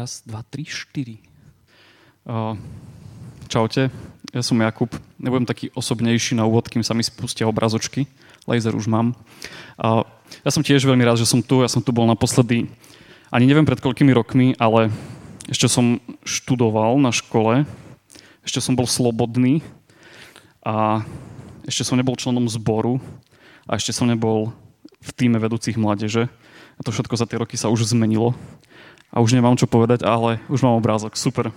Raz, dva, tri, štyri. Čaute, ja som Jakub. Nebudem taký osobnejší na úvod, kým sa mi spustia obrazočky. Laser už mám. Ja som tiež veľmi rád, že som tu. Ja som tu bol naposledy, ani neviem pred koľkými rokmi, ale ešte som študoval na škole. Ešte som bol slobodný a ešte som nebol členom zboru a ešte som nebol v týme vedúcich mládeže. A to všetko za tie roky sa už zmenilo a už nemám čo povedať, ale už mám obrázok. Super.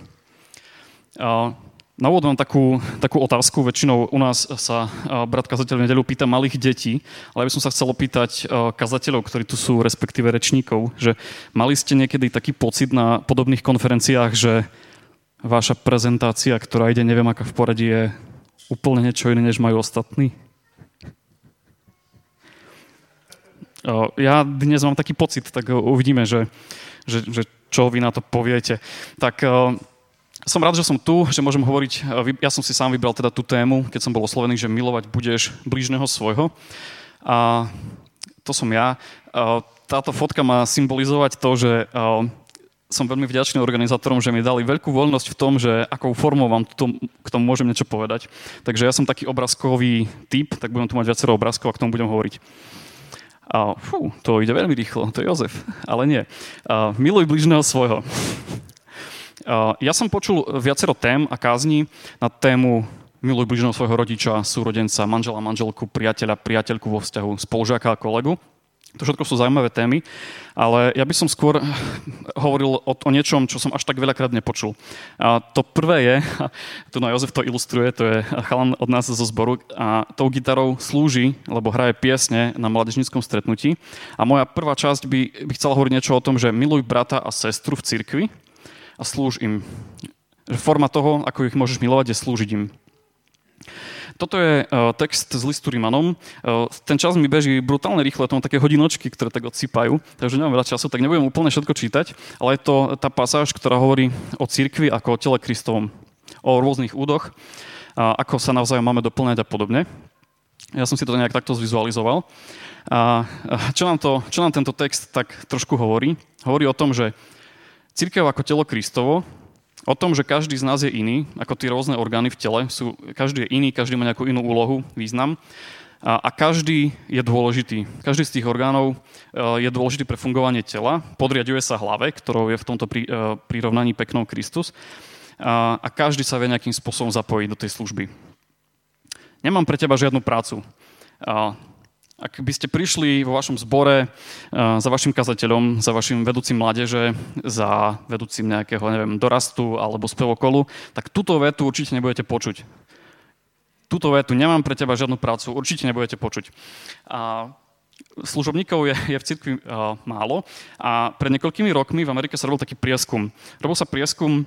A na úvod mám takú, takú otázku. Väčšinou u nás sa brat kazateľ nedelu pýta malých detí, ale ja by som sa chcel opýtať kazateľov, ktorí tu sú, respektíve rečníkov, že mali ste niekedy taký pocit na podobných konferenciách, že vaša prezentácia, ktorá ide neviem aká v poradí, je úplne niečo iné, než majú ostatní? Ja dnes mám taký pocit, tak uvidíme, že že, že čo vy na to poviete. Tak uh, som rád, že som tu, že môžem hovoriť, uh, ja som si sám vybral teda tú tému, keď som bol oslovený, že milovať budeš blížneho svojho. A to som ja. Uh, táto fotka má symbolizovať to, že som veľmi vďačný organizátorom, že mi dali veľkú voľnosť v tom, že akou formou vám to, k tomu môžem niečo povedať. Takže ja som taký obrázkový typ, tak budem tu mať viacero obrázkov a k tomu budem hovoriť. A, fú, to ide veľmi rýchlo, to je Jozef. Ale nie. A, miluj bližného svojho. A, ja som počul viacero tém a kázni na tému miluj bližného svojho rodiča, súrodenca, manžela, manželku, priateľa, priateľku vo vzťahu, spolužiaka a kolegu. To všetko sú zaujímavé témy, ale ja by som skôr hovoril o, o niečom, čo som až tak veľakrát nepočul. A to prvé je, tu na Jozef to ilustruje, to je chalan od nás zo zboru a tou gitarou slúži, lebo hraje piesne na mladežníckom stretnutí. A moja prvá časť by, by chcela hovoriť niečo o tom, že miluj brata a sestru v cirkvi a slúž im. Forma toho, ako ich môžeš milovať, je slúžiť im. Toto je uh, text z listu Rimanom. Uh, ten čas mi beží brutálne rýchle, to mám také hodinočky, ktoré tak odsypajú, takže nemám veľa času, tak nebudem úplne všetko čítať, ale je to tá pasáž, ktorá hovorí o cirkvi ako o tele Kristovom, o rôznych údoch, ako sa navzájom máme doplňať a podobne. Ja som si to nejak takto zvizualizoval. A čo nám, to, čo nám tento text tak trošku hovorí? Hovorí o tom, že církev ako telo Kristovo o tom, že každý z nás je iný, ako tie rôzne orgány v tele, sú, každý je iný, každý má nejakú inú úlohu, význam a, a každý je dôležitý. Každý z tých orgánov uh, je dôležitý pre fungovanie tela, podriaduje sa hlave, ktorou je v tomto pri, uh, prirovnaní peknou Kristus a, a každý sa vie nejakým spôsobom zapojiť do tej služby. Nemám pre teba žiadnu prácu. Uh, ak by ste prišli vo vašom zbore uh, za vašim kazateľom, za vašim vedúcim mládeže, za vedúcim nejakého, neviem, dorastu alebo spevokolu, tak túto vetu určite nebudete počuť. Túto vetu, nemám pre teba žiadnu prácu, určite nebudete počuť. A služobníkov je, je v cirkvi uh, málo a pred niekoľkými rokmi v Amerike sa robil taký prieskum. Robil sa prieskum,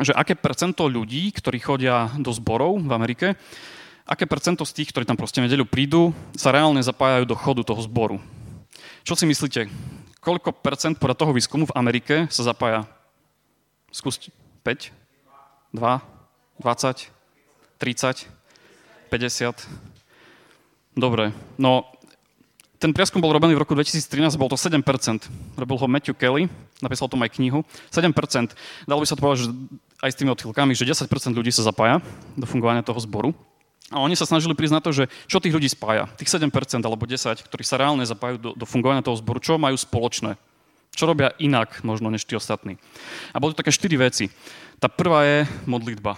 že aké percento ľudí, ktorí chodia do zborov v Amerike, aké percento z tých, ktorí tam proste nedeľu prídu, sa reálne zapájajú do chodu toho zboru. Čo si myslíte? Koľko percent podľa toho výskumu v Amerike sa zapája? Skúste. 5? 2? 20? 30? 50? Dobre. No, ten prieskum bol robený v roku 2013, bol to 7%. Robil ho Matthew Kelly, napísal tom aj knihu. 7%. Dalo by sa to povedať, že aj s tými odchýlkami, že 10% ľudí sa zapája do fungovania toho zboru. A oni sa snažili prísť na to, že čo tých ľudí spája. Tých 7% alebo 10, ktorí sa reálne zapájajú do, do fungovania toho zboru, čo majú spoločné. Čo robia inak možno než tí ostatní. A boli to také štyri veci. Tá prvá je modlitba.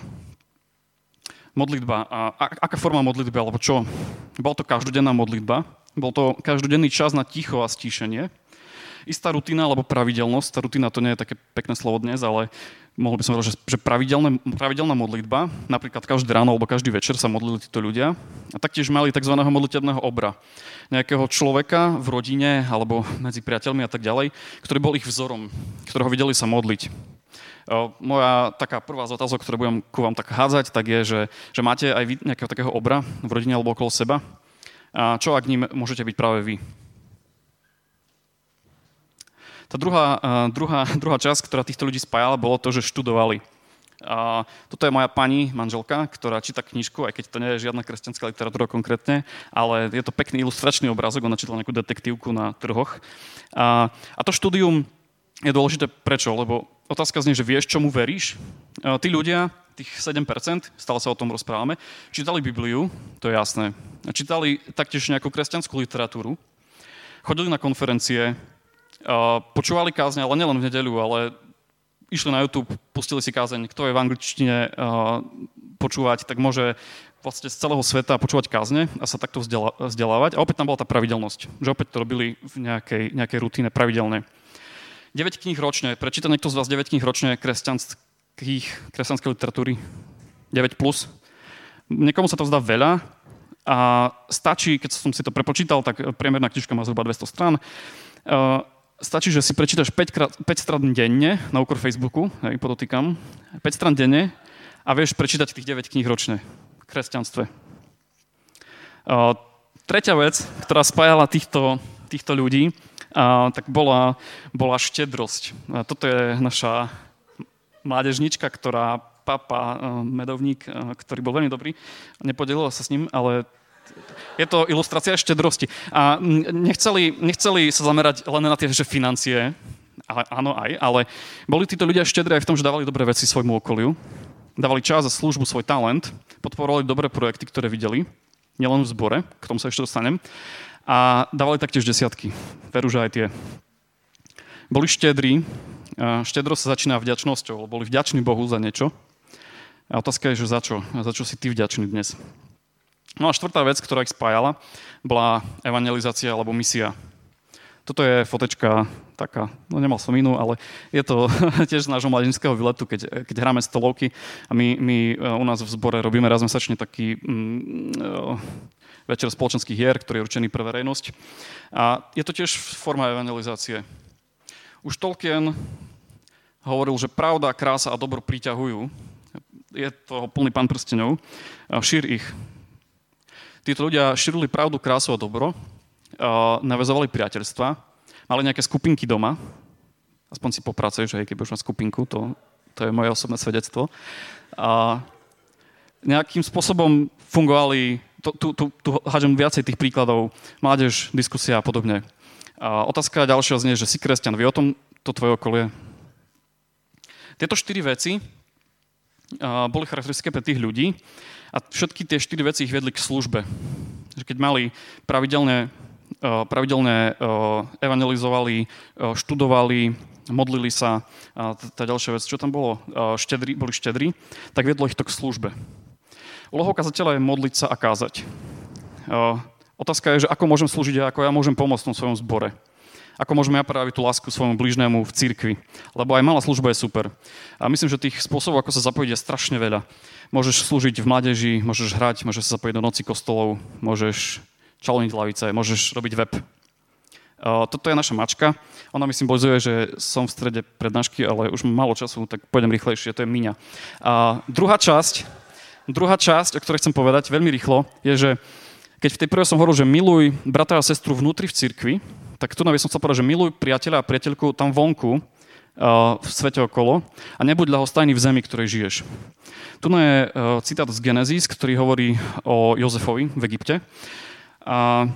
Modlitba. A aká forma modlitby, alebo čo? Bola to každodenná modlitba. Bol to každodenný čas na ticho a stíšenie. Istá rutina alebo pravidelnosť. Tá rutina to nie je také pekné slovo dnes, ale mohol by som povedať, že, že pravidelné, pravidelná modlitba, napríklad každý ráno alebo každý večer sa modlili títo ľudia a taktiež mali tzv. modlitebného obra. Nejakého človeka v rodine alebo medzi priateľmi a tak ďalej, ktorý bol ich vzorom, ktorého videli sa modliť. Moja taká prvá z otázok, ktorú budem ku vám tak hádzať, tak je, že, že máte aj vy nejakého takého obra v rodine alebo okolo seba? A čo ak ním môžete byť práve vy? Tá druhá, druhá, druhá časť, ktorá týchto ľudí spájala, bolo to, že študovali. A toto je moja pani, manželka, ktorá číta knižku, aj keď to nie je žiadna kresťanská literatúra konkrétne, ale je to pekný ilustračný obrázok, ona čítala nejakú detektívku na trhoch. A, a to štúdium je dôležité prečo? Lebo otázka znie, že vieš, čomu veríš? Tí ľudia, tých 7%, stále sa o tom rozprávame, čítali Bibliu, to je jasné. Čítali taktiež nejakú kresťanskú literatúru, chodili na konferencie, počúvali kázne, ale nielen v nedeľu, ale išli na YouTube, pustili si kázeň, kto je v angličtine počúvať, tak môže vlastne z celého sveta počúvať kázne a sa takto vzdelávať. A opäť tam bola tá pravidelnosť, že opäť to robili v nejakej, nejakej rutine pravidelne. 9 kníh ročne, prečíta niekto z vás 9 kníh ročne kresťanských, kresťanskej literatúry? 9 plus. Niekomu sa to zdá veľa a stačí, keď som si to prepočítal, tak priemerná knižka má zhruba 200 strán. Stačí, že si prečítaš 5, krát, 5 strán denne na úkor Facebooku, hej, podotýkam, 5 strán denne a vieš prečítať tých 9 kníh ročne kresťanstve. Uh, tretia vec, ktorá spájala týchto, týchto ľudí, uh, tak bola, bola štedrosť. Uh, toto je naša mládežnička, ktorá papa Medovník, ktorý bol veľmi dobrý, nepodelila sa s ním, ale je to ilustrácia štedrosti. A nechceli, nechceli sa zamerať len na tie že financie, ale, áno aj, ale boli títo ľudia štedrí aj v tom, že dávali dobré veci svojmu okoliu, dávali čas a službu, svoj talent, podporovali dobré projekty, ktoré videli, nielen v zbore, k tomu sa ešte dostanem, a dávali taktiež desiatky. Veru, že aj tie. Boli štedrí, štedro sa začína vďačnosťou, boli vďační Bohu za niečo. A otázka je, že za čo? Za čo si ty vďačný dnes? No a štvrtá vec, ktorá ich spájala, bola evangelizácia alebo misia. Toto je fotečka taká, no nemal som inú, ale je to tiež z nášho mladinského výletu, keď, keď hráme stolovky a my, my e, u nás v zbore robíme raz mesačne taký mm, e, večer spoločenských hier, ktorý je určený pre verejnosť. A je to tiež forma evangelizácie. Už Tolkien hovoril, že pravda, krása a dobro priťahujú. Je to plný pán prstenov. Šír ich. Títo ľudia šírili pravdu, krásu a dobro navezovali priateľstva, mali nejaké skupinky doma, aspoň si popracuješ, hej, keď budeš mať skupinku, to, to je moje osobné svedectvo. A nejakým spôsobom fungovali, tu, tu, tu, tu hádžem viacej tých príkladov, mládež, diskusia a podobne. A otázka ďalšia znie, že si kresťan, vie o tom to tvoje okolie? Tieto štyri veci boli charakteristické pre tých ľudí a všetky tie štyri veci ich vedli k službe. Keď mali pravidelne Eh, pravidelne eh, evangelizovali, eh, študovali, modlili sa. A tá ďalšia vec, čo tam bolo, štedri, boli štedri, tak viedlo ich to k službe. Úlohou kazateľa je modliť sa a kázať. Otázka je, že ako môžem slúžiť a ako ja môžem pomôcť v svojom zbore. Ako môžeme ja práviť tú lásku svojmu blížnemu v cirkvi. Lebo aj malá služba je super. A myslím, že tých spôsobov, ako sa zapojiť, je strašne veľa. Môžeš slúžiť v mládeži, môžeš hrať, môžeš sa zapojiť do noci kostolov, môžeš čaloniť lavice, môžeš robiť web. Toto je naša mačka. Ona mi symbolizuje, že som v strede prednášky, ale už mám málo času, tak pôjdem rýchlejšie. To je Miňa. A druhá časť, druhá časť, o ktorej chcem povedať veľmi rýchlo, je, že keď v tej prvej som hovoril, že miluj brata a sestru vnútri v cirkvi, tak tu by som chcel povedať, že miluj priateľa a priateľku tam vonku, v svete okolo a nebuď ľahostajný v zemi, ktorej žiješ. Tu je citát z Genesis, ktorý hovorí o Jozefovi v Egypte. A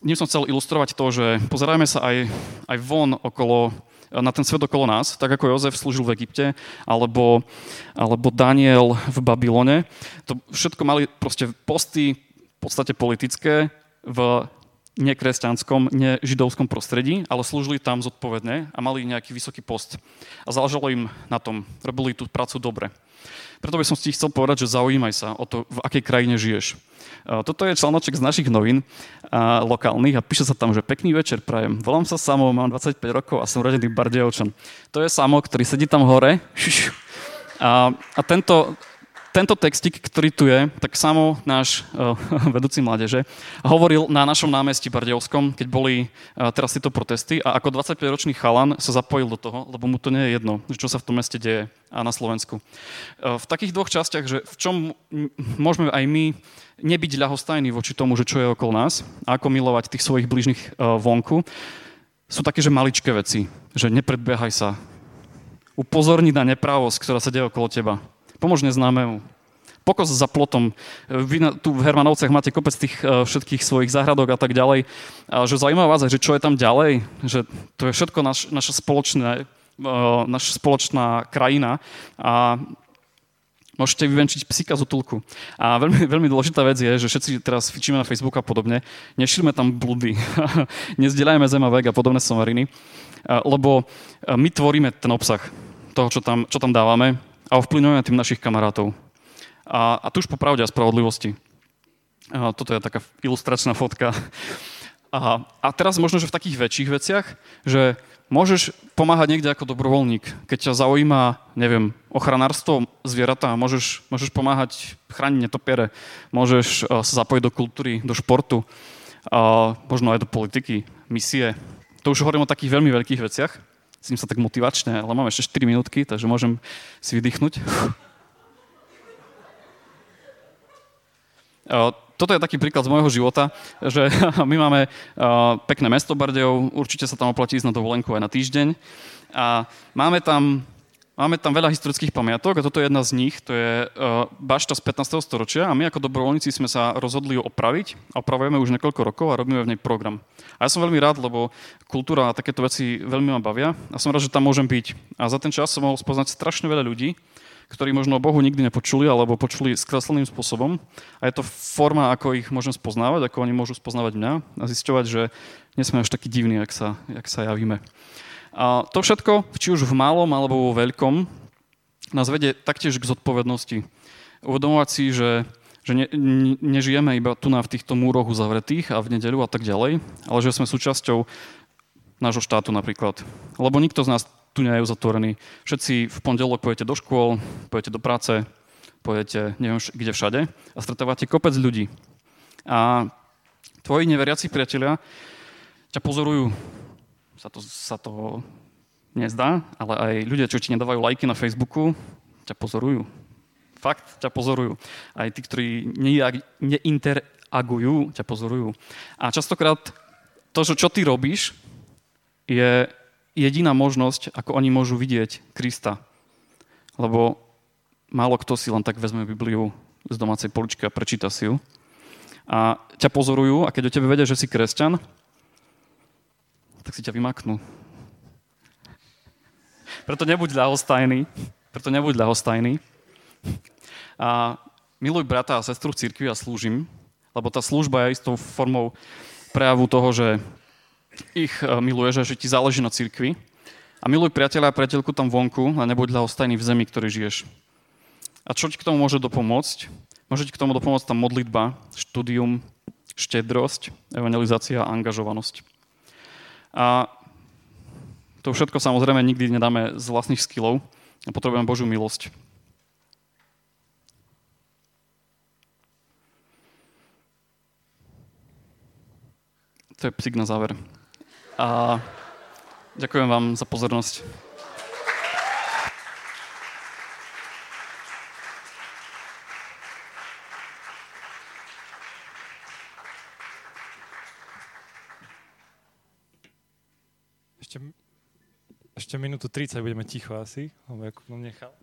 dnes som chcel ilustrovať to, že pozerajme sa aj, aj von okolo, na ten svet okolo nás, tak ako Jozef slúžil v Egypte, alebo, alebo Daniel v Babylone. To všetko mali proste posty podstate politické v nekresťanskom, nežidovskom prostredí, ale slúžili tam zodpovedne a mali nejaký vysoký post. A záležalo im na tom, robili tú prácu dobre. Preto by som ti chcel povedať, že zaujímaj sa o to, v akej krajine žiješ. Toto je članoček z našich novín a, lokálnych a píše sa tam, že pekný večer prajem. Volám sa Samo, mám 25 rokov a som rodený Bardejovčan. To je Samo, ktorý sedí tam hore. A, a tento, tento textik, ktorý tu je, tak samo náš uh, vedúci mládeže hovoril na našom námestí Bardejovskom, keď boli uh, teraz tieto protesty a ako 25-ročný chalan sa zapojil do toho, lebo mu to nie je jedno, čo sa v tom meste deje a na Slovensku. Uh, v takých dvoch častiach, že v čom môžeme aj my nebyť ľahostajní voči tomu, že čo je okolo nás a ako milovať tých svojich bližných uh, vonku, sú také, že maličké veci, že nepredbiehaj sa, upozorniť na nepravosť, ktorá sa deje okolo teba Pomôž neznámemu. Pokos za plotom. Vy na, tu v Hermanovciach máte kopec tých uh, všetkých svojich záhradok a tak ďalej. A že zaujímavá vás, že čo je tam ďalej, že to je všetko naš, naše spoločné naša spoločná krajina a môžete vyvenčiť psíka z útulku. A veľmi, veľmi dôležitá vec je, že všetci teraz fičíme na Facebook a podobne, nešilme tam blúdy, nezdielajme zem a vek a podobné somariny, lebo my tvoríme ten obsah toho, čo tam, čo tam dávame a ovplyvňujeme tým našich kamarátov. A, a tu už po pravde a spravodlivosti. A toto je taká ilustračná fotka. A, a teraz možno, že v takých väčších veciach, že môžeš pomáhať niekde ako dobrovoľník. Keď ťa zaujíma, neviem, ochranárstvo zvieratá, môžeš, môžeš pomáhať chrániť netopiere, môžeš uh, sa zapojiť do kultúry, do športu, uh, možno aj do politiky, misie. To už hovorím o takých veľmi veľkých veciach. Tým sa tak motivačne, ale mám ešte 4 minútky, takže môžem si vydýchnuť. Toto je taký príklad z môjho života, že my máme pekné mesto Bardejov, určite sa tam oplatí ísť na dovolenku aj na týždeň. A máme tam, máme tam veľa historických pamiatok a toto je jedna z nich, to je uh, bašta z 15. storočia a my ako dobrovoľníci sme sa rozhodli ju opraviť opravujeme už niekoľko rokov a robíme v nej program. A ja som veľmi rád, lebo kultúra a takéto veci veľmi ma bavia a som rád, že tam môžem byť. A za ten čas som mohol spoznať strašne veľa ľudí, ktorí možno Bohu nikdy nepočuli alebo počuli skresleným spôsobom. A je to forma, ako ich môžem spoznávať, ako oni môžu spoznávať mňa a zisťovať, že nie sme až takí divní, jak sa, jak sa javíme. A to všetko, či už v malom alebo vo veľkom, nás vedie taktiež k zodpovednosti. Uvedomovať si, že, že ne, ne, nežijeme iba tu na v týchto múroch uzavretých a v nedeľu a tak ďalej, ale že sme súčasťou nášho štátu napríklad. Lebo nikto z nás tu nie je uzatvorený. Všetci v pondelok pôjdete do škôl, pôjdete do práce, pôjdete neviem kde všade a stretávate kopec ľudí. A tvoji neveriaci priatelia ťa pozorujú. Sa to, sa to nezdá, ale aj ľudia, čo ti nedávajú lajky na Facebooku, ťa pozorujú. Fakt ťa pozorujú. Aj tí, ktorí neinteragujú, ťa pozorujú. A častokrát to, čo ty robíš, je jediná možnosť, ako oni môžu vidieť Krista. Lebo málo kto si len tak vezme Bibliu z domácej poličky a prečíta si ju. A ťa pozorujú a keď o tebe vedia, že si kresťan, tak si ťa vymaknú. Preto nebuď ľahostajný. Preto nebuď ľahostajný. A miluj brata a sestru v cirkvi a slúžim, lebo tá služba je istou formou prejavu toho, že ich eh, miluješ a že ti záleží na cirkvi. A miluj priateľa a priateľku tam vonku a nebuď ľahostajný v zemi, ktorý žiješ. A čo ti k tomu môže dopomôcť? Môže ti k tomu dopomôcť tá modlitba, štúdium, štedrosť, evangelizácia a angažovanosť. A to všetko samozrejme nikdy nedáme z vlastných skillov a potrebujeme Božiu milosť. To je psík na záver. A ďakujem vám za pozornosť. Ešte, ešte minútu 30 budeme ticho asi, lebo Jakub nám nechal.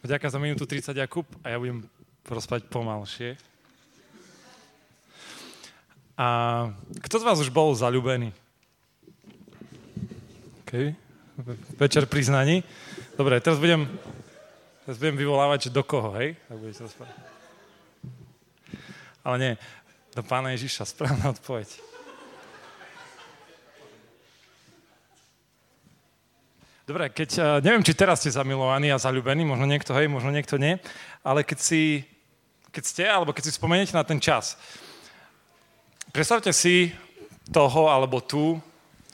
Ďakujem za minútu 30, Jakub, a ja budem rozprávať pomalšie. A kto z vás už bol zalúbený? OK. Večer priznaní. Dobre, teraz budem, teraz budem vyvolávať, že do koho, hej? Ale nie, do pána Ježiša, správna odpoveď. Dobre, keď, eh, neviem, či teraz ste zamilovaní a zalúbení, možno niekto hej, možno niekto nie, ale keď si, keď ste, alebo keď si spomeniete na ten čas, Predstavte si toho alebo tú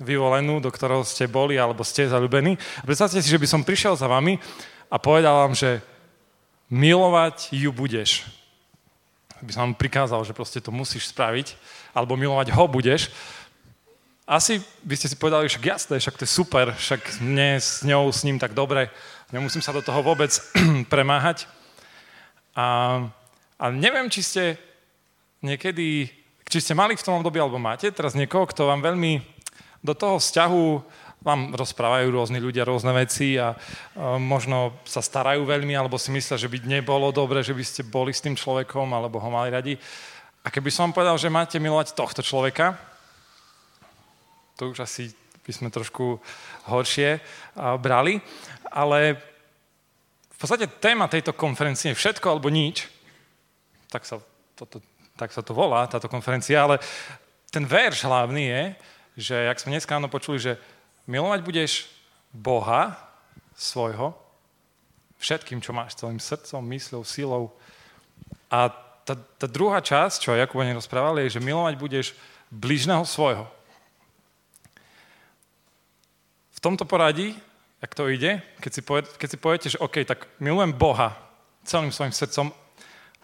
vyvolenú, do ktorého ste boli alebo ste zalúbení. Predstavte si, že by som prišiel za vami a povedal vám, že milovať ju budeš. By som vám prikázal, že proste to musíš spraviť, alebo milovať ho budeš. Asi by ste si povedali, že jasné, však to je super, však mne s ňou, s ním tak dobre, nemusím sa do toho vôbec premáhať. A, a neviem, či ste niekedy či ste mali v tom období, alebo máte teraz niekoho, kto vám veľmi do toho vzťahu vám rozprávajú rôzni ľudia rôzne veci a, a možno sa starajú veľmi, alebo si myslia, že by nebolo dobre, že by ste boli s tým človekom, alebo ho mali radi. A keby som vám povedal, že máte milovať tohto človeka, to už asi by sme trošku horšie brali. Ale v podstate téma tejto konferencie je všetko alebo nič. Tak sa, toto, tak sa to volá, táto konferencia, ale ten verš hlavný je, že, jak sme dneska áno počuli, že milovať budeš Boha svojho všetkým, čo máš, celým srdcom, mysľou, silou. A tá, tá druhá časť, čo Jakub ani rozprával, je, že milovať budeš bližného svojho. V tomto poradí, ak to ide, keď si, poved, keď si poviete, že OK, tak milujem Boha celým svojim srdcom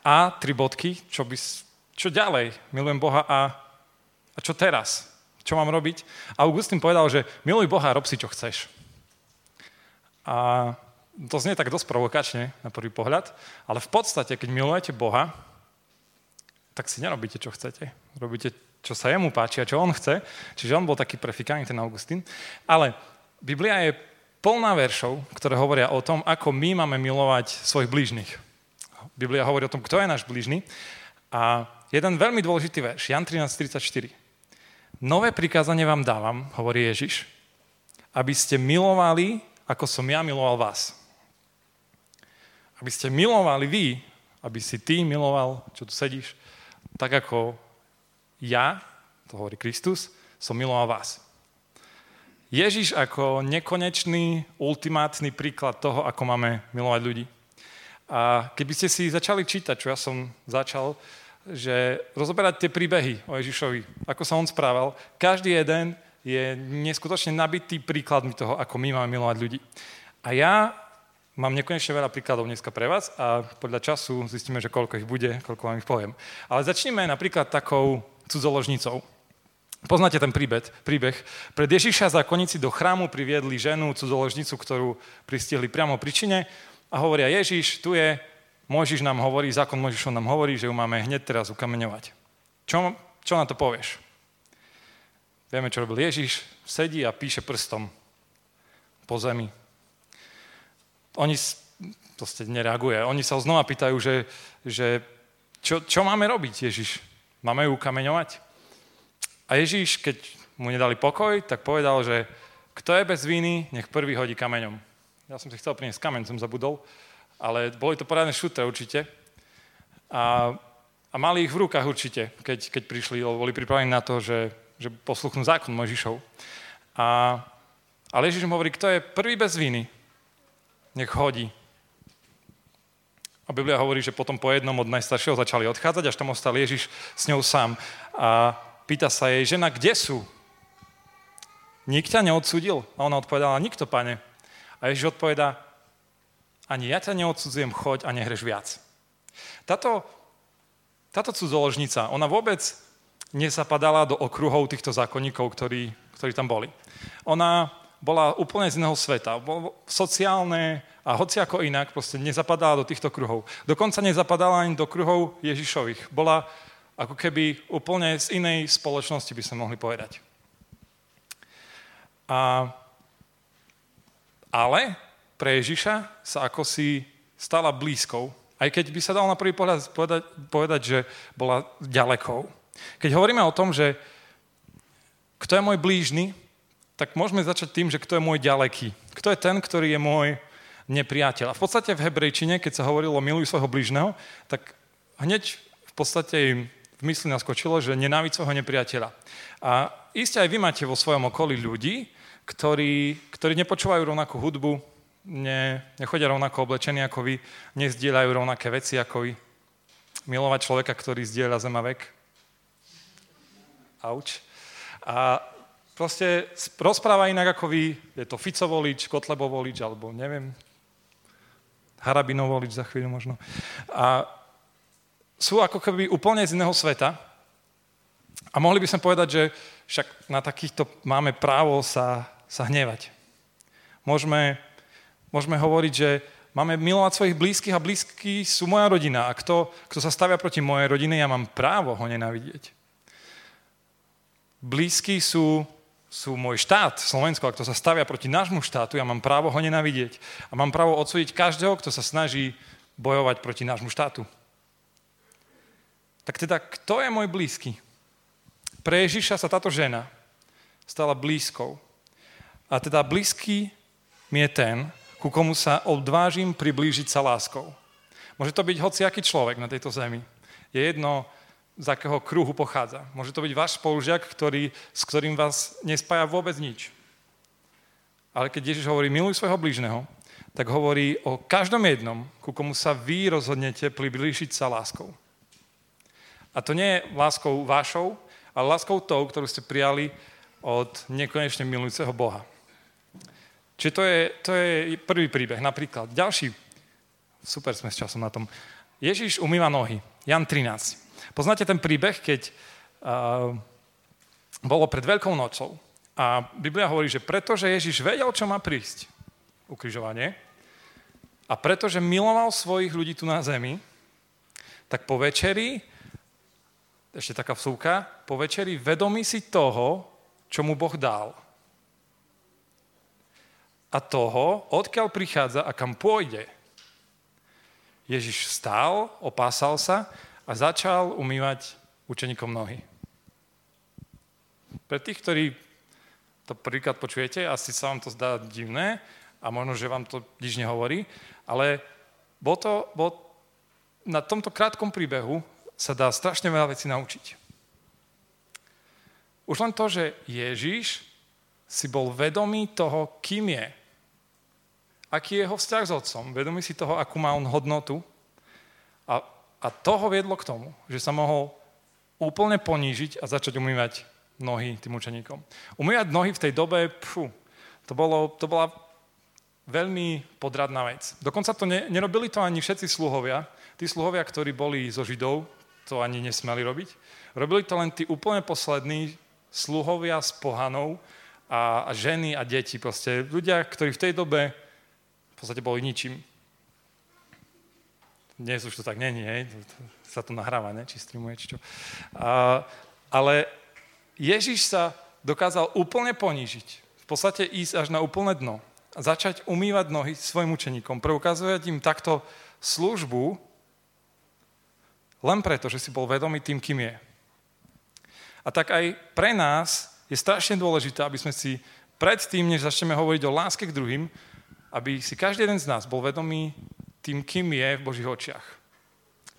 a tri bodky, čo, by, čo ďalej? Milujem Boha a, a čo teraz? Čo mám robiť? Augustín povedal, že miluj Boha a rob si, čo chceš. A to znie tak dosť provokačne na prvý pohľad, ale v podstate, keď milujete Boha, tak si nerobíte, čo chcete. Robíte, čo sa jemu páči a čo on chce. Čiže on bol taký prefikaný, ten Augustín. Ale Biblia je plná veršov, ktoré hovoria o tom, ako my máme milovať svojich blížnych. Biblia hovorí o tom, kto je náš blížny. A jeden veľmi dôležitý verš, Jan 13.34. Nové prikázanie vám dávam, hovorí Ježiš, aby ste milovali, ako som ja miloval vás. Aby ste milovali vy, aby si ty miloval, čo tu sedíš, tak ako ja, to hovorí Kristus, som miloval vás. Ježiš ako nekonečný, ultimátny príklad toho, ako máme milovať ľudí. A keby ste si začali čítať, čo ja som začal, že rozoberať tie príbehy o Ježišovi, ako sa on správal, každý jeden je neskutočne nabitý príkladmi toho, ako my máme milovať ľudí. A ja mám nekonečne veľa príkladov dneska pre vás a podľa času zistíme, že koľko ich bude, koľko vám ich poviem. Ale začneme napríklad takou cudzoložnicou. Poznáte ten príbeh, príbeh. Pred Ježiša zákonníci do chrámu priviedli ženu, cudzoložnicu, ktorú pristihli priamo pri čine a hovoria, Ježiš, tu je, Mojžiš nám hovorí, zákon Mojžišov nám hovorí, že ju máme hneď teraz ukameňovať. Čo, čo na to povieš? Vieme, čo robil Ježiš, sedí a píše prstom po zemi. Oni proste nereaguje. Oni sa znova pýtajú, že, že čo, čo máme robiť, Ježiš? Máme ju ukameňovať? A Ježíš, keď mu nedali pokoj, tak povedal, že kto je bez viny, nech prvý hodí kameňom. Ja som si chcel priniesť kameň, som zabudol, ale boli to porádne šutre určite. A, a mali ich v rukách určite, keď, keď prišli, lebo boli pripravení na to, že, že posluchnú zákon Mojžišov. A, ale Ježiš mu hovorí, kto je prvý bez viny, nech hodí. A Biblia hovorí, že potom po jednom od najstaršieho začali odchádzať, až tam ostal Ježiš s ňou sám. A Pýta sa jej, žena, kde sú? Nik ťa neodsudil? A ona odpovedala, nikto, pane. A Ježiš odpovedá, ani ja ťa neodsudzujem, choď a nehreš viac. Táto, táto cudzoložnica, ona vôbec nezapadala do okruhov týchto zákonníkov, ktorí, ktorí tam boli. Ona bola úplne z iného sveta. Sociálne a hoci ako inak, proste nezapadala do týchto kruhov. Dokonca nezapadala ani do kruhov Ježišových. Bola ako keby úplne z inej spoločnosti by sme mohli povedať. A, ale pre Ježiša sa ako si stala blízkou, aj keď by sa dal na prvý pohľad povedať, povedať, že bola ďalekou. Keď hovoríme o tom, že kto je môj blížny, tak môžeme začať tým, že kto je môj ďaleký. Kto je ten, ktorý je môj nepriateľ. A v podstate v hebrejčine, keď sa hovorilo miluj svojho blížneho, tak hneď v podstate im v mysli naskočilo, že nenávidť svojho nepriateľa. A iste aj vy máte vo svojom okolí ľudí, ktorí, ktorí nepočúvajú rovnakú hudbu, ne, nechodia rovnako oblečení ako vy, nezdieľajú rovnaké veci ako vy. Milovať človeka, ktorý zdieľa zemavek. Auč. A proste rozpráva inak ako vy, je to Fico volič, Kotlebo volič, alebo neviem, Harabinov volič za chvíľu možno. A sú ako keby úplne z iného sveta. A mohli by sme povedať, že však na takýchto máme právo sa, sa hnevať. Môžeme, môžeme hovoriť, že máme milovať svojich blízkych a blízky sú moja rodina. A kto, kto sa stavia proti mojej rodine, ja mám právo ho nenávidieť. Blízky sú, sú môj štát, Slovensko, a kto sa stavia proti nášmu štátu, ja mám právo ho nenávidieť. A mám právo odsúdiť každého, kto sa snaží bojovať proti nášmu štátu. Tak teda, kto je môj blízky? Pre Ježiša sa táto žena stala blízkou. A teda blízky mi je ten, ku komu sa odvážim priblížiť sa láskou. Môže to byť hociaký človek na tejto zemi. Je jedno, z akého kruhu pochádza. Môže to byť váš spolužiak, ktorý, s ktorým vás nespája vôbec nič. Ale keď Ježiš hovorí miluj svojho blížneho, tak hovorí o každom jednom, ku komu sa vy rozhodnete priblížiť sa láskou. A to nie je láskou vašou, ale láskou tou, ktorú ste prijali od nekonečne milujúceho Boha. Čiže to je, to je prvý príbeh. Napríklad ďalší, super sme s časom na tom, Ježiš umýva nohy. Jan 13. Poznáte ten príbeh, keď uh, bolo pred Veľkou nocou a Biblia hovorí, že pretože Ježiš vedel, čo má prísť, ukrižovanie, a pretože miloval svojich ľudí tu na zemi, tak po večeri, ešte taká vsúka, po večeri vedomí si toho, čo mu Boh dal a toho, odkiaľ prichádza a kam pôjde. Ježiš stál, opásal sa a začal umývať učeníkom nohy. Pre tých, ktorí to prvýkrát počujete, asi sa vám to zdá divné a možno, že vám to nič nehovorí, ale bol to, bol, na tomto krátkom príbehu sa dá strašne veľa vecí naučiť. Už len to, že Ježiš si bol vedomý toho, kým je aký je jeho vzťah s otcom, vedomí si toho, akú má on hodnotu. A, a to ho viedlo k tomu, že sa mohol úplne ponížiť a začať umývať nohy tým učeníkom. Umývať nohy v tej dobe, pfu, to, bolo, to bola veľmi podradná vec. Dokonca to ne, nerobili to ani všetci sluhovia. Tí sluhovia, ktorí boli zo Židov, to ani nesmeli robiť. Robili to len tí úplne poslední sluhovia s pohanou a, a ženy a deti. Proste ľudia, ktorí v tej dobe podstate boli ničím. Dnes už to tak není, hej? sa to nahráva, ne? či streamuje, či čo. A, ale Ježiš sa dokázal úplne ponížiť, v podstate ísť až na úplné dno a začať umývať nohy svojim učeníkom, preukazovať im takto službu len preto, že si bol vedomý tým, kým je. A tak aj pre nás je strašne dôležité, aby sme si predtým, než začneme hovoriť o láske k druhým, aby si každý jeden z nás bol vedomý tým, kým je v Božích očiach.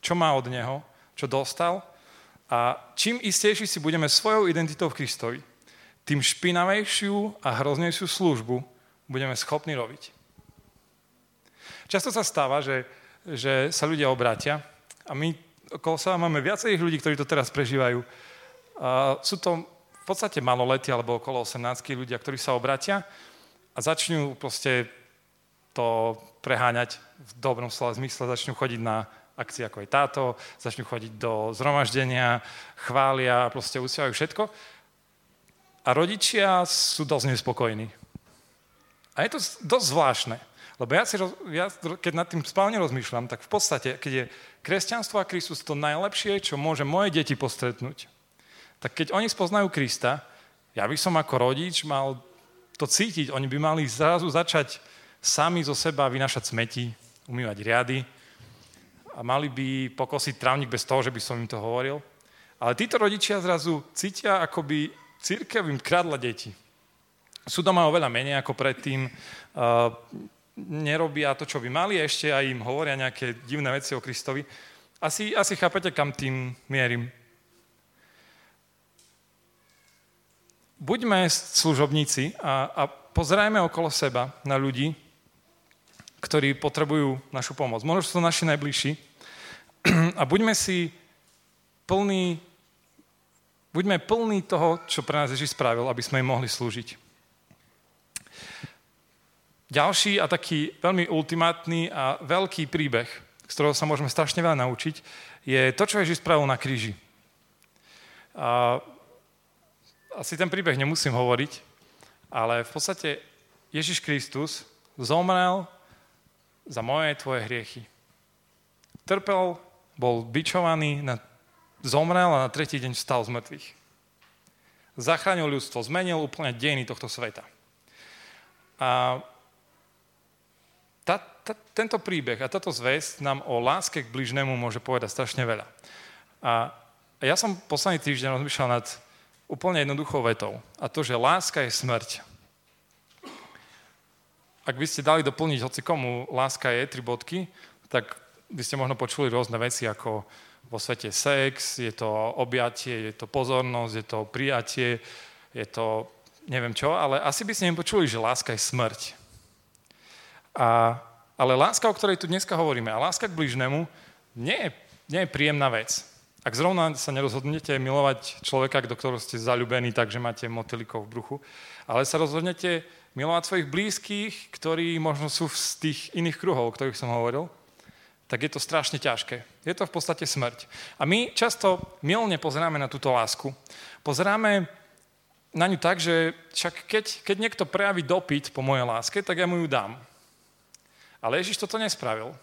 Čo má od Neho, čo dostal a čím istejší si budeme svojou identitou v Kristovi, tým špinavejšiu a hroznejšiu službu budeme schopní robiť. Často sa stáva, že, že sa ľudia obrátia a my okolo sa máme viacerých ľudí, ktorí to teraz prežívajú. A sú to v podstate maloletí alebo okolo 18 ľudia, ktorí sa obratia a začnú proste to preháňať v dobrom slova zmysle, začnú chodiť na akcie ako je táto, začnú chodiť do zhromaždenia, chvália, proste usielajú všetko. A rodičia sú dosť nespokojní. A je to dosť zvláštne, lebo ja, si, ja keď nad tým správne rozmýšľam, tak v podstate, keď je kresťanstvo a Kristus to najlepšie, čo môže moje deti postretnúť, tak keď oni spoznajú Krista, ja by som ako rodič mal to cítiť, oni by mali zrazu začať sami zo seba vynašať smeti, umývať riady a mali by pokosiť trávnik bez toho, že by som im to hovoril. Ale títo rodičia zrazu cítia, ako by církev im kradla deti. Sú doma oveľa menej ako predtým, nerobia to, čo by mali, ešte aj im hovoria nejaké divné veci o Kristovi. Asi, asi chápete, kam tým mierim. Buďme služobníci a, a pozerajme okolo seba na ľudí, ktorí potrebujú našu pomoc. Možno sú to naši najbližší. A buďme si plní, buďme plní toho, čo pre nás Ježiš spravil, aby sme im mohli slúžiť. Ďalší a taký veľmi ultimátny a veľký príbeh, z ktorého sa môžeme strašne veľa naučiť, je to, čo Ježiš spravil na kríži. A asi ten príbeh nemusím hovoriť, ale v podstate Ježiš Kristus zomrel za moje tvoje hriechy. Trpel, bol bičovaný, na, zomrel a na tretí deň vstal z mŕtvych. Zachránil ľudstvo, zmenil úplne dejiny tohto sveta. A tá, tá, tento príbeh a táto zväzť nám o láske k bližnému môže povedať strašne veľa. A, ja som posledný týždeň rozmýšľal nad úplne jednoduchou vetou. A to, že láska je smrť. ak by ste dali doplniť hoci komu láska je, tri bodky, tak by ste možno počuli rôzne veci ako vo svete sex, je to objatie, je to pozornosť, je to prijatie, je to neviem čo, ale asi by ste nepočuli, že láska je smrť. A, ale láska, o ktorej tu dneska hovoríme, a láska k bližnému, nie je, nie je príjemná vec. Ak zrovna sa nerozhodnete milovať človeka, do ktorého ste zalúbení, takže máte motylikov v bruchu, ale sa rozhodnete milovať svojich blízkych, ktorí možno sú z tých iných kruhov, o ktorých som hovoril, tak je to strašne ťažké. Je to v podstate smrť. A my často milne pozeráme na túto lásku. Pozeráme na ňu tak, že však keď, keď niekto prejaví dopyt po mojej láske, tak ja mu ju dám. Ale Ježiš toto nespravil.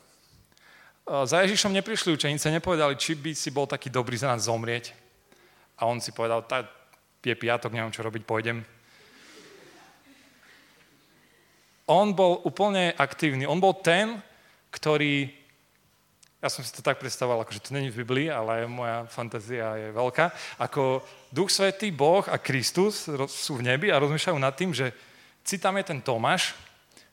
Za Ježišom neprišli učeníce, nepovedali, či by si bol taký dobrý za nás zomrieť. A on si povedal, tak je piatok, neviem, čo robiť, pôjdem. On bol úplne aktívny. On bol ten, ktorý ja som si to tak predstavoval, akože to není v Biblii, ale moja fantázia je veľká, ako Duch Svetý, Boh a Kristus sú v nebi a rozmýšľajú nad tým, že si tam je ten Tomáš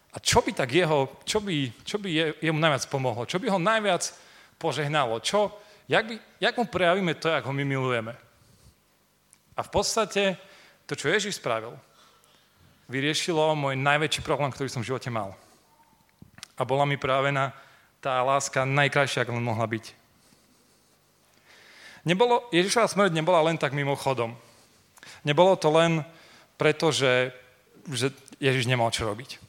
a čo by tak jeho, čo by, čo by je, jemu najviac pomohlo, čo by ho najviac požehnalo, čo, jak, by, jak mu prejavíme to, ako my milujeme. A v podstate to, čo Ježiš spravil, vyriešilo môj najväčší problém, ktorý som v živote mal. A bola mi právená tá láska najkrajšia, ako mohla byť. Nebolo, Ježišova smrť nebola len tak mimochodom. Nebolo to len preto, že, že Ježiš nemal čo robiť.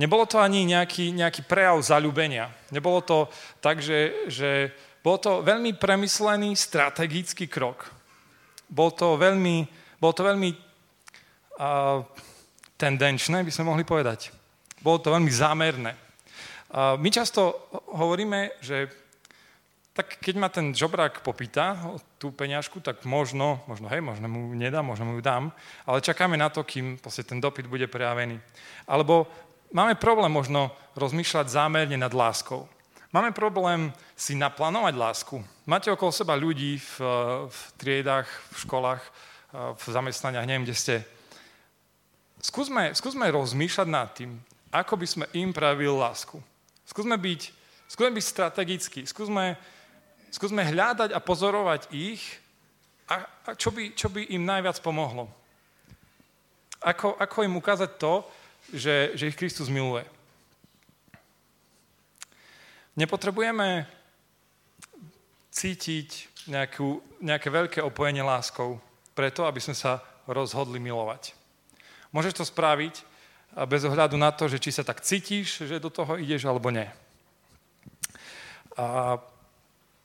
Nebolo to ani nejaký, nejaký prejav zalúbenia. Nebolo to tak, že, že bol to veľmi premyslený strategický krok. Bol to veľmi, bol to veľmi uh, tendenčné, by sme mohli povedať. Bolo to veľmi zámerné. My často hovoríme, že tak keď ma ten žobrák popýta tú peňažku, tak možno, možno hej, možno mu nedám, možno mu ju dám, ale čakáme na to, kým ten dopyt bude prejavený. Alebo máme problém možno rozmýšľať zámerne nad láskou. Máme problém si naplánovať lásku. Máte okolo seba ľudí v, v triedách, v školách, v zamestnaniach, neviem, kde ste. Skúsme, skúsme rozmýšľať nad tým, ako by sme im pravili lásku. Skúsme byť, skúsme byť strategickí, skúsme, skúsme hľadať a pozorovať ich, a, a čo, by, čo by im najviac pomohlo. Ako, ako im ukázať to, že, že ich Kristus miluje. Nepotrebujeme cítiť nejakú, nejaké veľké opojenie láskou preto, aby sme sa rozhodli milovať. Môžeš to spraviť, bez ohľadu na to, že či sa tak cítiš, že do toho ideš alebo nie. A,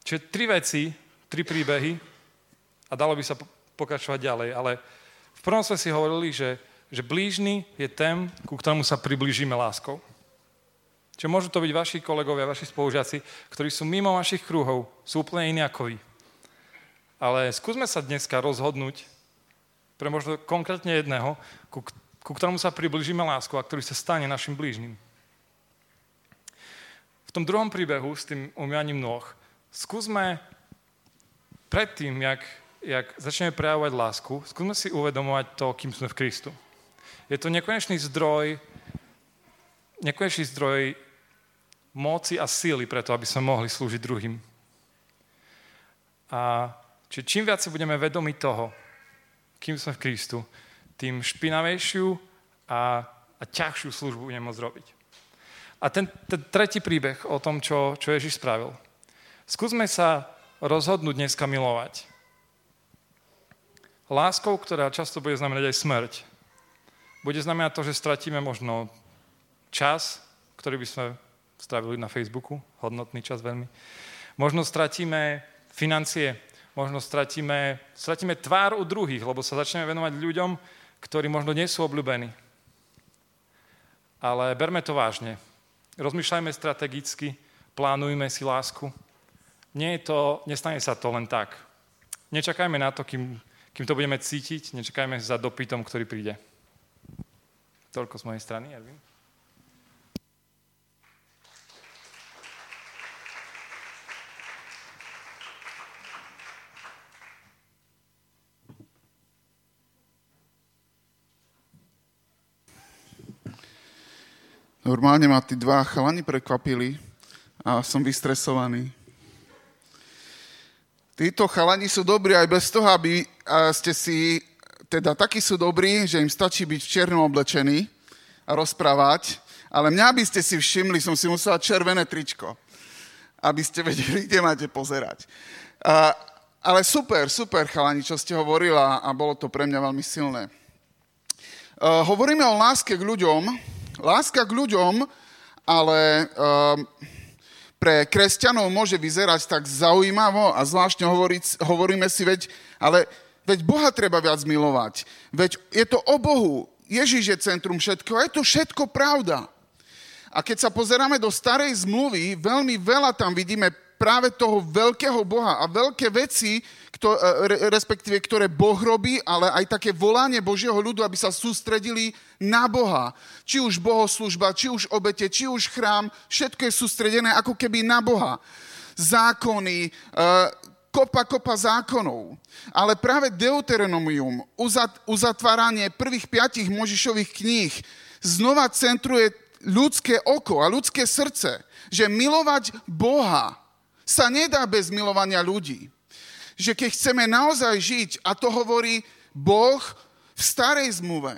čiže tri veci, tri príbehy a dalo by sa pokračovať ďalej, ale v prvom sme si hovorili, že, že blížny je ten, ku ktorému sa priblížime láskou. Čiže môžu to byť vaši kolegovia, vaši spolužiaci, ktorí sú mimo vašich kruhov, sú úplne iní ako vy. Ale skúsme sa dneska rozhodnúť pre možno konkrétne jedného, ku ku ktorému sa približíme lásku a ktorý sa stane našim blížnym. V tom druhom príbehu s tým umývaním nôh skúsme predtým, jak, jak začneme prejavovať lásku, skúsme si uvedomovať to, kým sme v Kristu. Je to nekonečný zdroj, nekonečný zdroj moci a síly preto, aby sme mohli slúžiť druhým. A či čím viac si budeme vedomi toho, kým sme v Kristu, tým špinavejšiu a, a ťažšiu službu budeme môcť robiť. A ten, ten tretí príbeh o tom, čo, čo Ježiš spravil. Skúsme sa rozhodnúť dneska milovať. Láskou, ktorá často bude znamenať aj smrť. Bude znamenať to, že stratíme možno čas, ktorý by sme strávili na Facebooku, hodnotný čas veľmi. Možno stratíme financie, možno stratíme, stratíme tvár u druhých, lebo sa začneme venovať ľuďom, ktorí možno nie sú obľúbení. Ale berme to vážne. Rozmýšľajme strategicky, plánujme si lásku. Nie je to, nestane sa to len tak. Nečakajme na to, kým, kým to budeme cítiť, nečakajme za dopytom, ktorý príde. Toľko z mojej strany, Erwin. Normálne ma tí dva chalani prekvapili a som vystresovaný. Títo chalani sú dobrí aj bez toho, aby ste si, teda takí sú dobrí, že im stačí byť v čiernom oblečení a rozprávať, ale mňa by ste si všimli, som si musela červené tričko, aby ste vedeli, kde máte pozerať. A, ale super, super chalani, čo ste hovorila a bolo to pre mňa veľmi silné. Uh, hovoríme o láske k ľuďom, Láska k ľuďom, ale um, pre kresťanov môže vyzerať tak zaujímavo a zvláštne hovoriť, hovoríme si, veď, ale veď Boha treba viac milovať. Veď je to o Bohu. Ježiš je centrum všetkého. Je to všetko pravda. A keď sa pozeráme do starej zmluvy, veľmi veľa tam vidíme práve toho veľkého Boha a veľké veci, kto, e, respektíve ktoré Boh robí, ale aj také volanie Božieho ľudu, aby sa sústredili na Boha. Či už bohoslužba, či už obete, či už chrám, všetko je sústredené ako keby na Boha. Zákony, e, kopa, kopa zákonov. Ale práve Deuteronomium, uzatváranie prvých piatich Možišových kníh, znova centruje ľudské oko a ľudské srdce, že milovať Boha sa nedá bez milovania ľudí. Že keď chceme naozaj žiť, a to hovorí Boh v starej zmluve,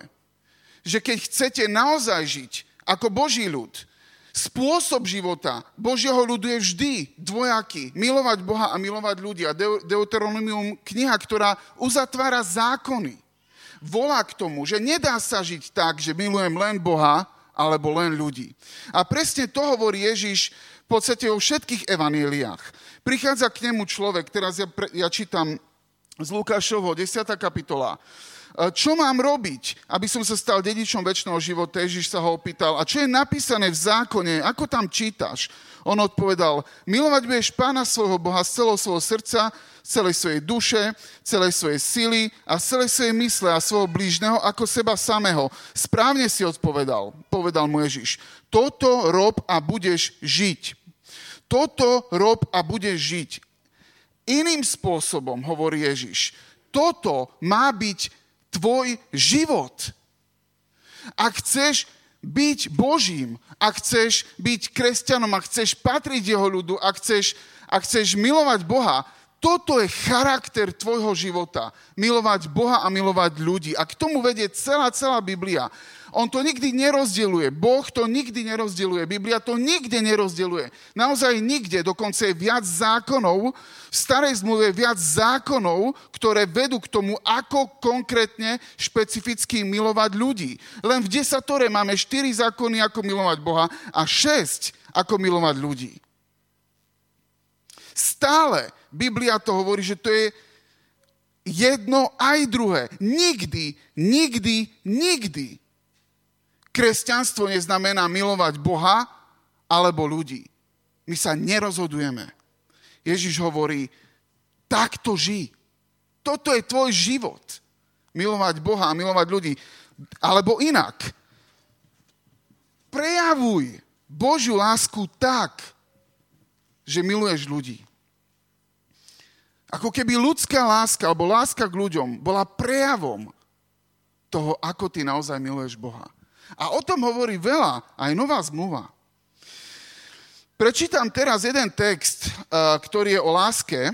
že keď chcete naozaj žiť ako Boží ľud, spôsob života Božieho ľudu je vždy dvojaký. Milovať Boha a milovať ľudí. A Deuteronomium, kniha, ktorá uzatvára zákony, volá k tomu, že nedá sa žiť tak, že milujem len Boha alebo len ľudí. A presne to hovorí Ježiš podstate vo všetkých evaníliách. Prichádza k nemu človek, teraz ja, ja čítam z Lukášovho, 10. kapitola. E, čo mám robiť, aby som sa stal dedičom väčšného života? Ježiš sa ho opýtal. A čo je napísané v zákone? Ako tam čítaš? On odpovedal, milovať budeš pána svojho Boha z celého svojho srdca, celej svojej duše, celej svojej sily a celej svojej mysle a svojho blížneho ako seba samého. Správne si odpovedal, povedal mu Ježiš. Toto rob a budeš žiť toto rob a budeš žiť. Iným spôsobom, hovorí Ježiš, toto má byť tvoj život. Ak chceš byť Božím, ak chceš byť kresťanom, ak chceš patriť jeho ľudu, ak chceš, ak chceš milovať Boha, toto je charakter tvojho života. Milovať Boha a milovať ľudí. A k tomu vedie celá, celá Biblia. On to nikdy nerozdeluje. Boh to nikdy nerozdeluje. Biblia to nikde nerozdeluje. Naozaj nikde. Dokonca je viac zákonov, v starej zmluve je viac zákonov, ktoré vedú k tomu, ako konkrétne špecificky milovať ľudí. Len v desatore máme 4 zákony, ako milovať Boha a 6, ako milovať ľudí. Stále Biblia to hovorí, že to je jedno aj druhé. Nikdy, nikdy, nikdy Kresťanstvo neznamená milovať Boha alebo ľudí. My sa nerozhodujeme. Ježiš hovorí, takto ži. Toto je tvoj život. Milovať Boha a milovať ľudí. Alebo inak. Prejavuj Božiu lásku tak, že miluješ ľudí. Ako keby ľudská láska alebo láska k ľuďom bola prejavom toho, ako ty naozaj miluješ Boha. A o tom hovorí veľa aj nová zmluva. Prečítam teraz jeden text, eh, ktorý je o láske,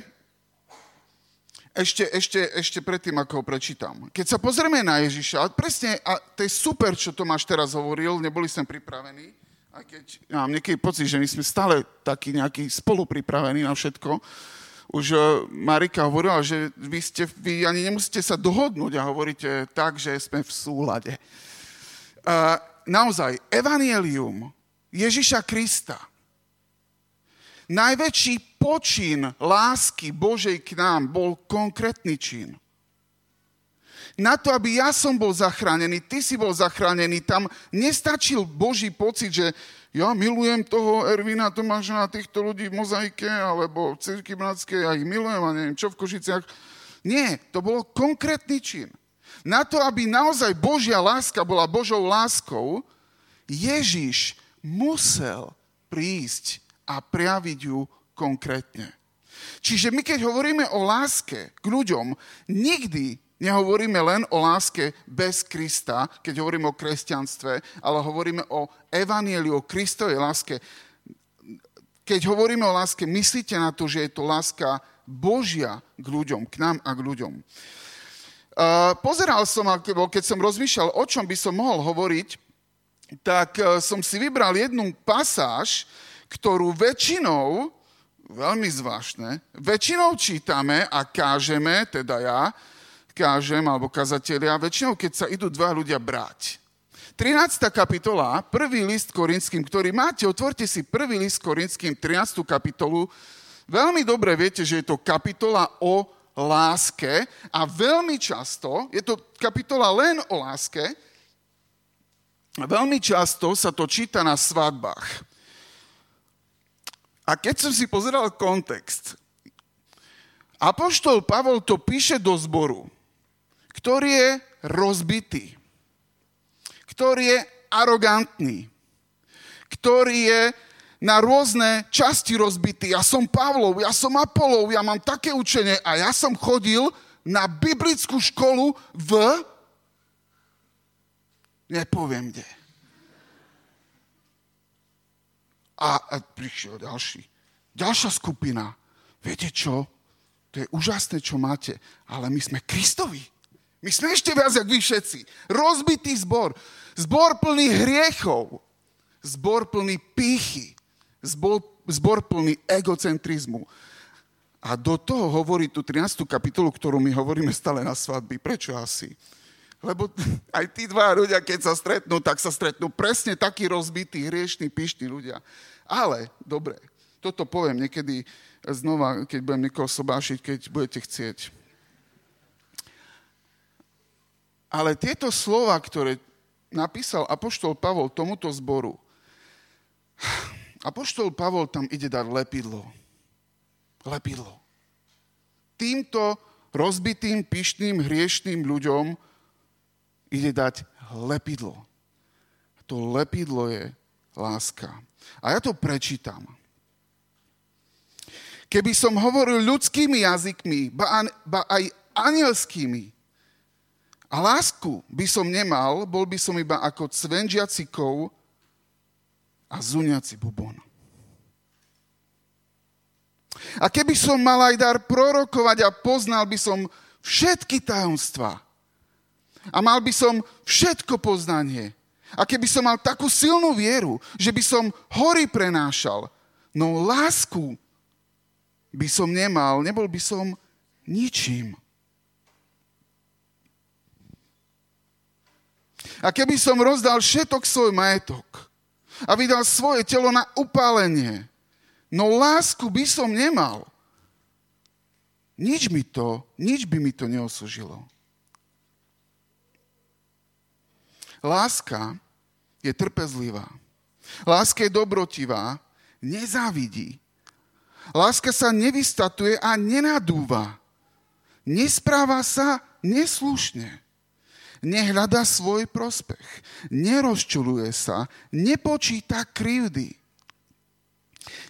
ešte, ešte, ešte predtým, ako ho prečítam. Keď sa pozrieme na Ježiša, presne, a to je super, čo Tomáš teraz hovoril, neboli sme pripravení, aj keď ja mám niekedy pocit, že my sme stále takí nejakí spolupripravení na všetko. Už eh, Marika hovorila, že vy, ste, vy ani nemusíte sa dohodnúť a hovoríte tak, že sme v súlade uh, naozaj, evanielium Ježiša Krista, najväčší počin lásky Božej k nám bol konkrétny čin. Na to, aby ja som bol zachránený, ty si bol zachránený, tam nestačil Boží pocit, že ja milujem toho Ervina Tomáša a týchto ľudí v mozaike alebo v Cirky Bratskej, ja ich milujem a neviem čo v Košiciach. Nie, to bolo konkrétny čin. Na to, aby naozaj Božia láska bola Božou láskou, Ježiš musel prísť a prejaviť ju konkrétne. Čiže my keď hovoríme o láske k ľuďom, nikdy Nehovoríme len o láske bez Krista, keď hovoríme o kresťanstve, ale hovoríme o evanieliu, o Kristovej láske. Keď hovoríme o láske, myslíte na to, že je to láska Božia k ľuďom, k nám a k ľuďom. Pozeral som, keď som rozmýšľal, o čom by som mohol hovoriť, tak uh, som si vybral jednu pasáž, ktorú väčšinou, veľmi zvláštne, väčšinou čítame a kážeme, teda ja, kážem, alebo kazatelia, väčšinou, keď sa idú dva ľudia brať. 13. kapitola, prvý list korinským, ktorý máte, otvorte si prvý list korinským, 13. kapitolu. Veľmi dobre viete, že je to kapitola o láske a veľmi často, je to kapitola len o láske, veľmi často sa to číta na svadbách. A keď som si pozeral kontext, Apoštol Pavol to píše do zboru ktorý je rozbitý, ktorý je arogantný, ktorý je na rôzne časti rozbitý. Ja som Pavlov, ja som Apolov, ja mám také učenie a ja som chodil na biblickú školu v... Nepoviem kde. A, a prišiel ďalší. Ďalšia skupina. Viete čo? To je úžasné, čo máte, ale my sme Kristovi. My sme ešte viac, jak vy všetci. Rozbitý zbor. Zbor plný hriechov. Zbor plný pýchy. Zbor, zbor plný egocentrizmu. A do toho hovorí tú 13. kapitolu, ktorú my hovoríme stále na svadby. Prečo asi? Lebo aj tí dva ľudia, keď sa stretnú, tak sa stretnú presne takí rozbití, hriešní, pyšní ľudia. Ale, dobre, toto poviem niekedy znova, keď budem niekoho sobášiť, keď budete chcieť. Ale tieto slova, ktoré napísal Apoštol Pavol tomuto zboru, Apoštol Pavol tam ide dať lepidlo. Lepidlo. Týmto rozbitým, pyšným, hriešným ľuďom ide dať lepidlo. To lepidlo je láska. A ja to prečítam. Keby som hovoril ľudskými jazykmi, ba, aj anielskými, a lásku by som nemal, bol by som iba ako cvenžiaci kov a zuniaci bubon. A keby som mal aj dar prorokovať a poznal by som všetky tajomstvá a mal by som všetko poznanie, a keby som mal takú silnú vieru, že by som hory prenášal, no lásku by som nemal, nebol by som ničím. A keby som rozdal všetok svoj majetok a vydal svoje telo na upálenie, no lásku by som nemal, nič mi to, nič by mi to neosožilo. Láska je trpezlivá. Láska je dobrotivá, nezávidí. Láska sa nevystatuje a nenadúva. Nespráva sa neslušne nehľada svoj prospech, nerozčuluje sa, nepočíta krivdy.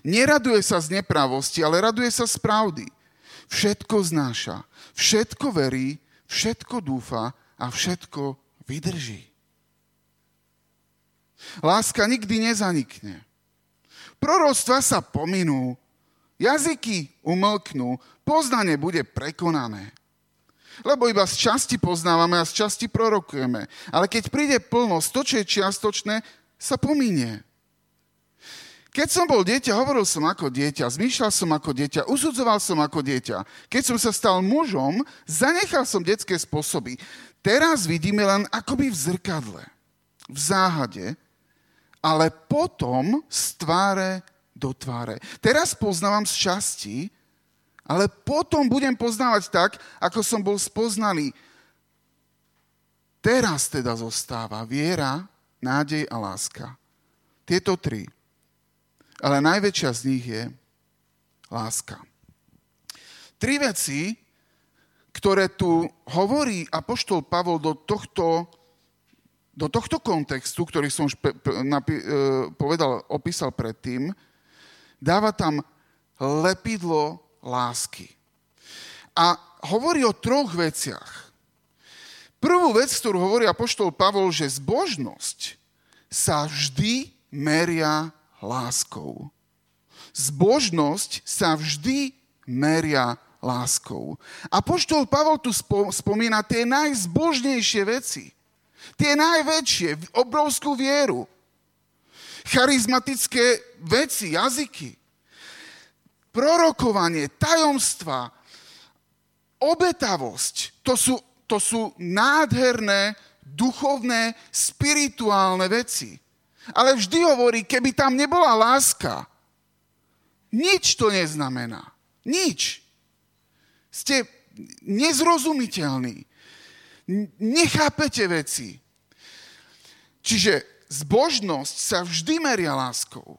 Neraduje sa z nepravosti, ale raduje sa z pravdy. Všetko znáša, všetko verí, všetko dúfa a všetko vydrží. Láska nikdy nezanikne. Proroctva sa pominú, jazyky umlknú, poznanie bude prekonané. Lebo iba z časti poznávame a z časti prorokujeme. Ale keď príde plnosť, to, čo je čiastočné, sa pominie. Keď som bol dieťa, hovoril som ako dieťa, zmýšľal som ako dieťa, usudzoval som ako dieťa. Keď som sa stal mužom, zanechal som detské spôsoby. Teraz vidíme len akoby v zrkadle, v záhade, ale potom z tváre do tváre. Teraz poznávam z časti, ale potom budem poznávať tak, ako som bol spoznaný. Teraz teda zostáva viera, nádej a láska. Tieto tri. Ale najväčšia z nich je láska. Tri veci, ktoré tu hovorí Apoštol Pavol do tohto, do tohto kontextu, ktorý som už napi- e, povedal, opísal predtým, dáva tam lepidlo lásky. A hovorí o troch veciach. Prvú vec, ktorú hovorí apoštol Pavol, že zbožnosť sa vždy meria láskou. Zbožnosť sa vždy meria láskou. A poštol Pavol tu spomína tie najzbožnejšie veci. Tie najväčšie, obrovskú vieru. Charizmatické veci, jazyky. Prorokovanie, tajomstva, obetavosť. To sú, to sú nádherné, duchovné, spirituálne veci. Ale vždy hovorí, keby tam nebola láska, nič to neznamená. Nič. Ste nezrozumiteľní. Nechápete veci. Čiže zbožnosť sa vždy meria láskou.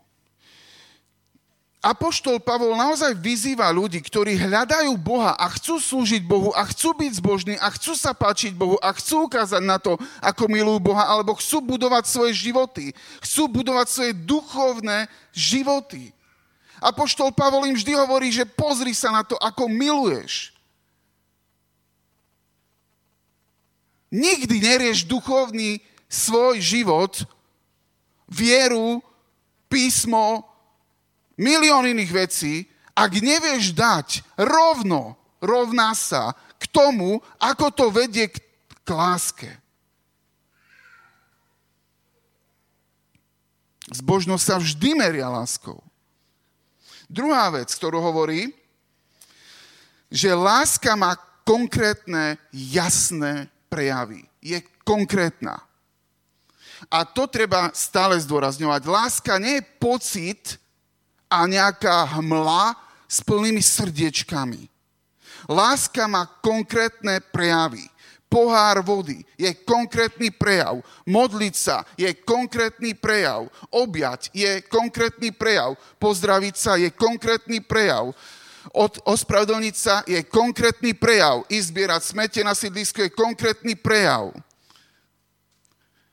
Apoštol Pavol naozaj vyzýva ľudí, ktorí hľadajú Boha a chcú slúžiť Bohu a chcú byť zbožní a chcú sa páčiť Bohu a chcú ukázať na to, ako milujú Boha, alebo chcú budovať svoje životy. Chcú budovať svoje duchovné životy. Apoštol Pavol im vždy hovorí, že pozri sa na to, ako miluješ. Nikdy nerieš duchovný svoj život, vieru, písmo, milión iných vecí, ak nevieš dať rovno, rovná sa k tomu, ako to vedie k, k láske. Zbožnosť sa vždy meria láskou. Druhá vec, ktorú hovorí, že láska má konkrétne, jasné prejavy. Je konkrétna. A to treba stále zdôrazňovať. Láska nie je pocit a nejaká hmla s plnými srdiečkami. Láska má konkrétne prejavy pohár vody je konkrétny prejav. Modliť sa je konkrétny prejav. Objať je konkrétny prejav. Pozdraviť sa je konkrétny prejav. Od, ospravedlniť je konkrétny prejav. Izbierať smete na sídlisku je konkrétny prejav.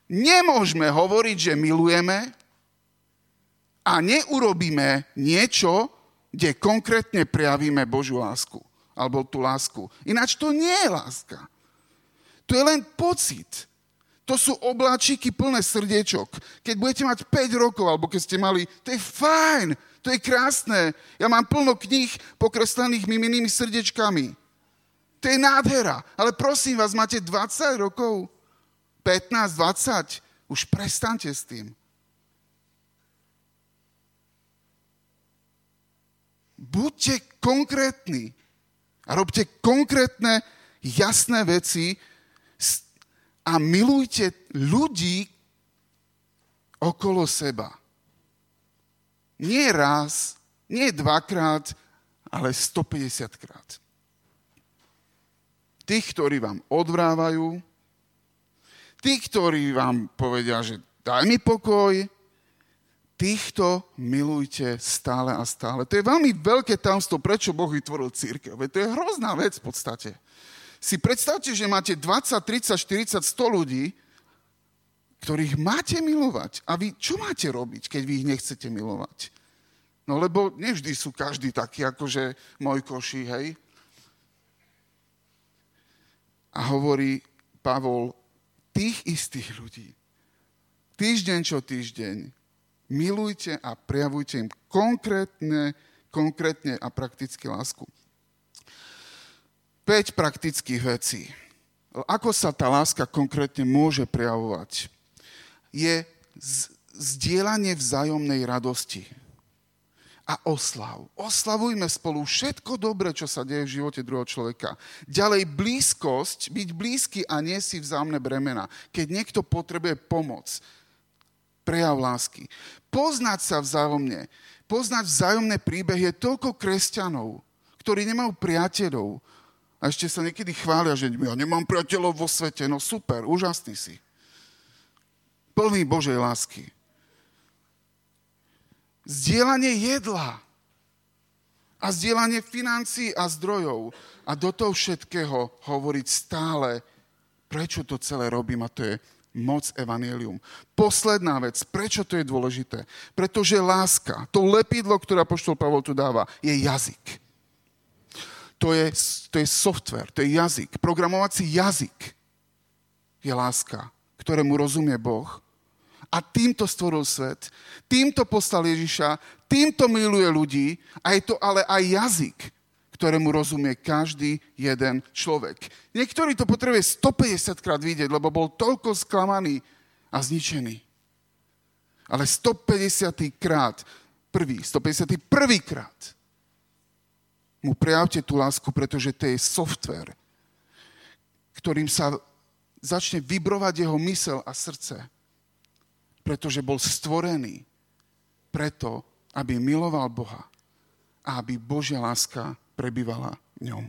Nemôžeme hovoriť, že milujeme a neurobíme niečo, kde konkrétne prejavíme Božiu lásku. Alebo tú lásku. Ináč to nie je láska. To je len pocit. To sú obláčiky plné srdiečok. Keď budete mať 5 rokov, alebo keď ste mali, to je fajn, to je krásne. Ja mám plno kníh pokreslených miminými srdiečkami. To je nádhera. Ale prosím vás, máte 20 rokov, 15, 20, už prestante s tým. Buďte konkrétni a robte konkrétne, jasné veci, a milujte ľudí okolo seba. Nie raz, nie dvakrát, ale 150 krát. Tých, ktorí vám odvrávajú, tých, ktorí vám povedia, že daj mi pokoj, týchto milujte stále a stále. To je veľmi veľké tamstvo, prečo Boh vytvoril církev. To je hrozná vec v podstate si predstavte, že máte 20, 30, 40, 100 ľudí, ktorých máte milovať. A vy čo máte robiť, keď vy ich nechcete milovať? No lebo nevždy sú každý taký, akože môj koši, hej? A hovorí Pavol, tých istých ľudí, týždeň čo týždeň, milujte a prejavujte im konkrétne, konkrétne a prakticky lásku. 5 praktických vecí. Ako sa tá láska konkrétne môže prejavovať? Je zdieľanie vzájomnej radosti a oslav. Oslavujme spolu všetko dobré, čo sa deje v živote druhého človeka. Ďalej blízkosť, byť blízky a nie si vzájomné bremena. Keď niekto potrebuje pomoc, prejav lásky. Poznať sa vzájomne, poznať vzájomné príbehy je toľko kresťanov, ktorí nemajú priateľov, a ešte sa niekedy chvália, že ja nemám priateľov vo svete. No super, úžasný si. Plný Božej lásky. Zdieľanie jedla a zdieľanie financií a zdrojov. A do toho všetkého hovoriť stále, prečo to celé robím a to je moc evanelium. Posledná vec, prečo to je dôležité? Pretože láska, to lepidlo, ktoré poštol Pavol tu dáva, je jazyk to je, to je software, to je jazyk, programovací jazyk. je láska, ktorému rozumie Boh. A týmto stvoril svet, týmto poslal Ježiša, týmto miluje ľudí a je to ale aj jazyk, ktorému rozumie každý jeden človek. Niektorý to potrebuje 150 krát vidieť, lebo bol toľko sklamaný a zničený. Ale 150 krát, prvý, 151 krát mu prejavte tú lásku, pretože to je software, ktorým sa začne vybrovať jeho mysel a srdce, pretože bol stvorený preto, aby miloval Boha a aby Božia láska prebývala v ňom.